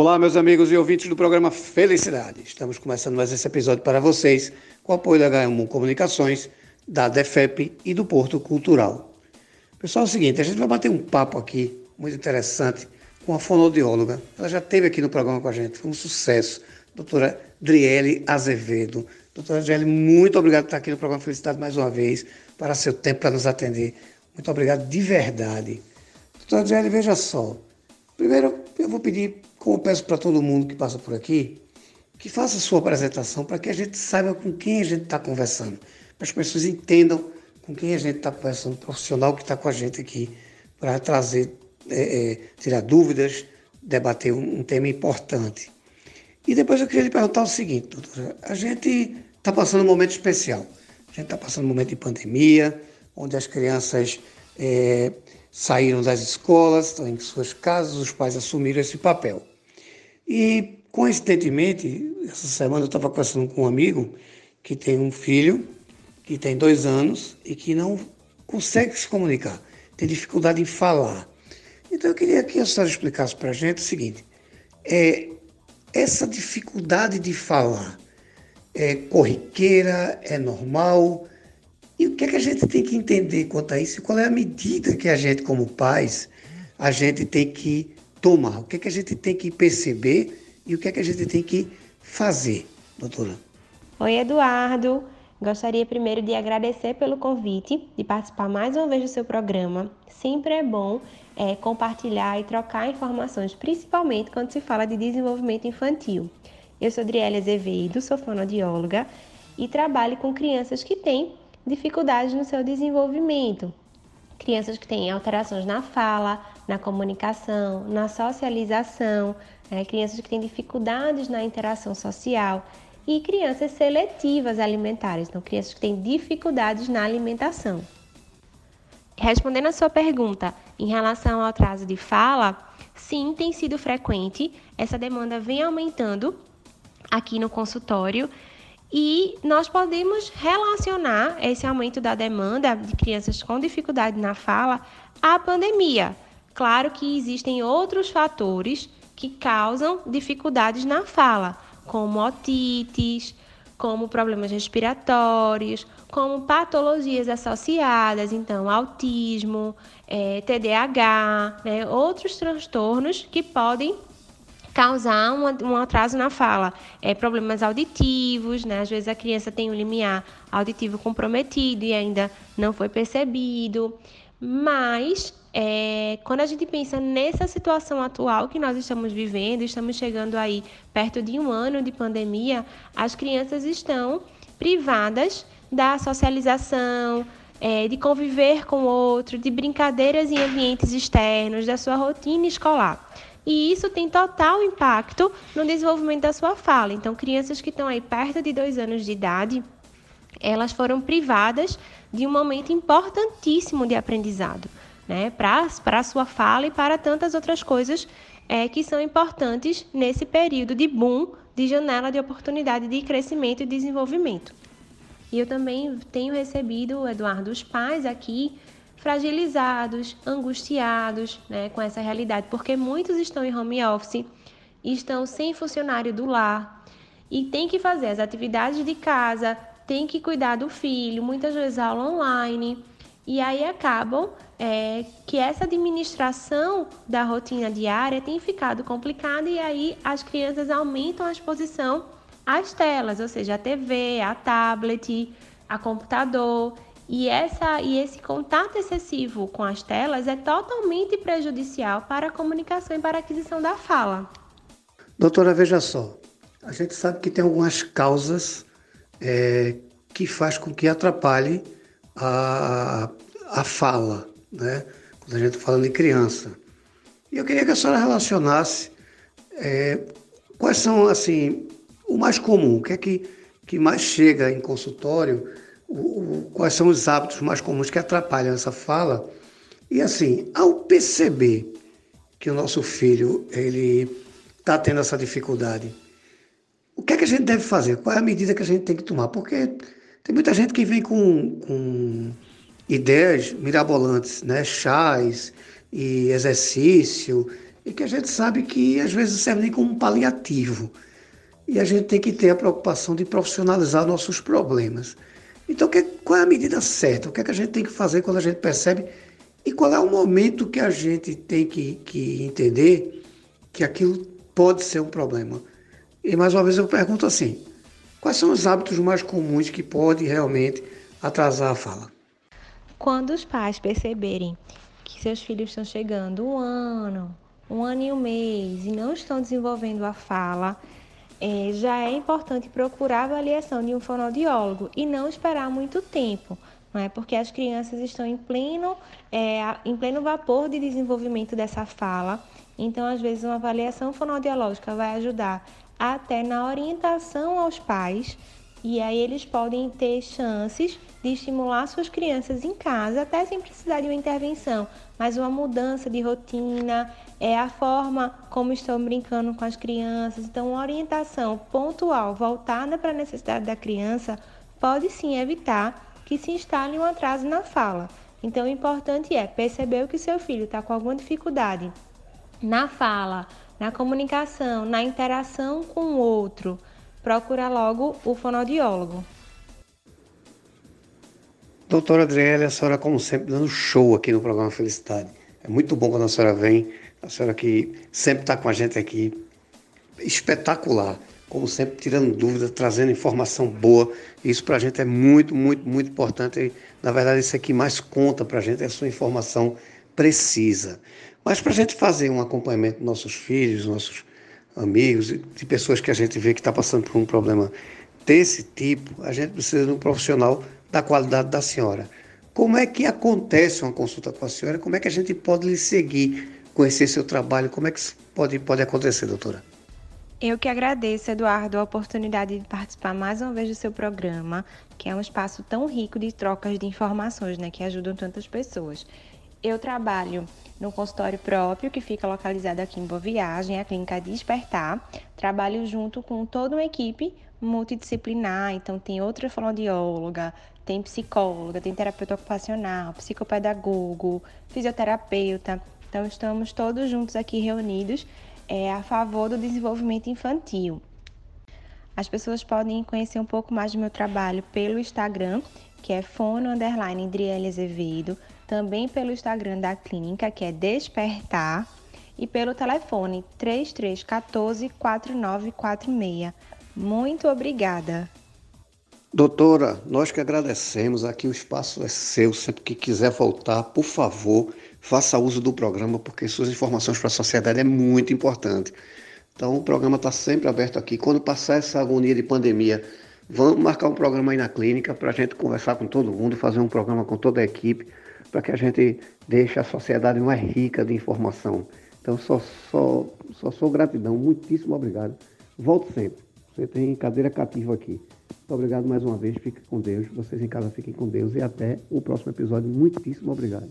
Olá, meus amigos e ouvintes do programa Felicidade. Estamos começando mais esse episódio para vocês com o apoio da HM Comunicações, da DEFEP e do Porto Cultural. Pessoal, é o seguinte, a gente vai bater um papo aqui muito interessante com a fonoaudióloga. Ela já esteve aqui no programa com a gente, foi um sucesso. Doutora Driele Azevedo. Doutora Driele, muito obrigado por estar aqui no programa Felicidade mais uma vez, para seu tempo para nos atender. Muito obrigado de verdade. Doutora Driele, veja só. Primeiro, eu vou pedir como eu peço para todo mundo que passa por aqui, que faça a sua apresentação para que a gente saiba com quem a gente está conversando, para as pessoas entendam com quem a gente está conversando, o profissional que está com a gente aqui, para trazer, é, é, tirar dúvidas, debater um, um, tema importante. E depois eu queria lhe perguntar o seguinte, doutora, a gente está passando um momento especial, a gente está passando um momento de pandemia, onde as crianças é, saíram das escolas, estão em suas casas, os pais assumiram esse papel. E, coincidentemente, essa semana eu estava conversando com um amigo que tem um filho que tem dois anos e que não consegue se comunicar, tem dificuldade em falar. Então eu queria que a senhora explicasse para a gente o seguinte: é, essa dificuldade de falar é corriqueira, é normal? E o que é que a gente tem que entender quanto a isso? Qual é a medida que a gente, como pais, a gente tem que tomar? O que é que a gente tem que perceber e o que é que a gente tem que fazer, doutora? Oi, Eduardo. Gostaria primeiro de agradecer pelo convite de participar mais uma vez do seu programa. Sempre é bom é, compartilhar e trocar informações, principalmente quando se fala de desenvolvimento infantil. Eu sou Adriele Azevedo, sou fonoaudióloga e trabalho com crianças que têm dificuldades no seu desenvolvimento. Crianças que têm alterações na fala, na comunicação, na socialização, né? crianças que têm dificuldades na interação social e crianças seletivas alimentares, então crianças que têm dificuldades na alimentação. Respondendo a sua pergunta em relação ao atraso de fala, sim, tem sido frequente, essa demanda vem aumentando aqui no consultório e nós podemos relacionar esse aumento da demanda de crianças com dificuldade na fala à pandemia. Claro que existem outros fatores que causam dificuldades na fala, como otites, como problemas respiratórios, como patologias associadas, então autismo, é, TDAH, né, outros transtornos que podem causar um, um atraso na fala. É, problemas auditivos, né? às vezes a criança tem um limiar auditivo comprometido e ainda não foi percebido. Mas é, quando a gente pensa nessa situação atual que nós estamos vivendo, estamos chegando aí perto de um ano de pandemia, as crianças estão privadas da socialização, é, de conviver com o outro, de brincadeiras em ambientes externos, da sua rotina escolar. E isso tem total impacto no desenvolvimento da sua fala. Então, crianças que estão aí perto de dois anos de idade, elas foram privadas de um momento importantíssimo de aprendizado, né? Para a sua fala e para tantas outras coisas é, que são importantes nesse período de boom, de janela de oportunidade de crescimento e desenvolvimento. E eu também tenho recebido, Eduardo, os pais aqui fragilizados, angustiados né, com essa realidade, porque muitos estão em home office, estão sem funcionário do lar e tem que fazer as atividades de casa, tem que cuidar do filho, muitas vezes aula online, e aí acabam é, que essa administração da rotina diária tem ficado complicada e aí as crianças aumentam a exposição às telas, ou seja, a TV, a tablet, a computador. E, essa, e esse contato excessivo com as telas é totalmente prejudicial para a comunicação e para a aquisição da fala. Doutora, veja só, a gente sabe que tem algumas causas é, que faz com que atrapalhe a, a fala, né? quando a gente está falando em criança. E eu queria que a senhora relacionasse é, quais são, assim, o mais comum, o que é que, que mais chega em consultório, quais são os hábitos mais comuns que atrapalham essa fala. E assim, ao perceber que o nosso filho ele está tendo essa dificuldade, o que é que a gente deve fazer? Qual é a medida que a gente tem que tomar? Porque tem muita gente que vem com, com ideias mirabolantes, né? Chás e exercício e que a gente sabe que às vezes serve nem como um paliativo. E a gente tem que ter a preocupação de profissionalizar nossos problemas. Então, que, qual é a medida certa? O que, é que a gente tem que fazer quando a gente percebe? E qual é o momento que a gente tem que, que entender que aquilo pode ser um problema? E mais uma vez eu pergunto assim: quais são os hábitos mais comuns que podem realmente atrasar a fala? Quando os pais perceberem que seus filhos estão chegando um ano, um ano e um mês e não estão desenvolvendo a fala, é, já é importante procurar a avaliação de um fonoaudiólogo e não esperar muito tempo, não é? Porque as crianças estão em pleno, é, em pleno vapor de desenvolvimento dessa fala. Então, às vezes, uma avaliação fonoaudiológica vai ajudar até na orientação aos pais e aí eles podem ter chances de estimular suas crianças em casa, até sem precisar de uma intervenção, mas uma mudança de rotina, é a forma como estão brincando com as crianças. Então, uma orientação pontual voltada para a necessidade da criança pode sim evitar que se instale um atraso na fala. Então, o importante é perceber que seu filho está com alguma dificuldade na fala, na comunicação, na interação com o outro procura logo o fonoaudiólogo. Doutora Adriele, a senhora, como sempre, dando show aqui no programa Felicidade. É muito bom quando a senhora vem, a senhora que sempre está com a gente aqui. Espetacular, como sempre, tirando dúvidas, trazendo informação boa. Isso para a gente é muito, muito, muito importante. Na verdade, isso aqui mais conta para a gente é a sua informação precisa. Mas para a gente fazer um acompanhamento dos nossos filhos, nossos amigos, de pessoas que a gente vê que está passando por um problema desse tipo, a gente precisa de um profissional da qualidade da senhora. Como é que acontece uma consulta com a senhora? Como é que a gente pode lhe seguir, conhecer seu trabalho? Como é que pode, pode acontecer, doutora? Eu que agradeço, Eduardo, a oportunidade de participar mais uma vez do seu programa, que é um espaço tão rico de trocas de informações, né, que ajudam tantas pessoas. Eu trabalho no consultório próprio, que fica localizado aqui em Boa Viagem, a Clínica Despertar. Trabalho junto com toda uma equipe multidisciplinar, então tem outra fonoaudióloga, tem psicóloga, tem terapeuta ocupacional, psicopedagogo, fisioterapeuta. Então estamos todos juntos aqui reunidos é, a favor do desenvolvimento infantil. As pessoas podem conhecer um pouco mais do meu trabalho pelo Instagram, que é fono underline Adriele Azevedo também pelo Instagram da clínica, que é Despertar, e pelo telefone 3314 4946. Muito obrigada. Doutora, nós que agradecemos. Aqui o espaço é seu. Sempre que quiser voltar, por favor, faça uso do programa, porque suas informações para a sociedade é muito importante. Então, o programa está sempre aberto aqui. Quando passar essa agonia de pandemia, vamos marcar um programa aí na clínica para a gente conversar com todo mundo, fazer um programa com toda a equipe para que a gente deixe a sociedade mais rica de informação. Então, só, só, só sou gratidão. Muitíssimo obrigado. Volto sempre. Você tem cadeira cativa aqui. Muito obrigado mais uma vez. Fique com Deus. Vocês em casa fiquem com Deus. E até o próximo episódio. Muitíssimo obrigado.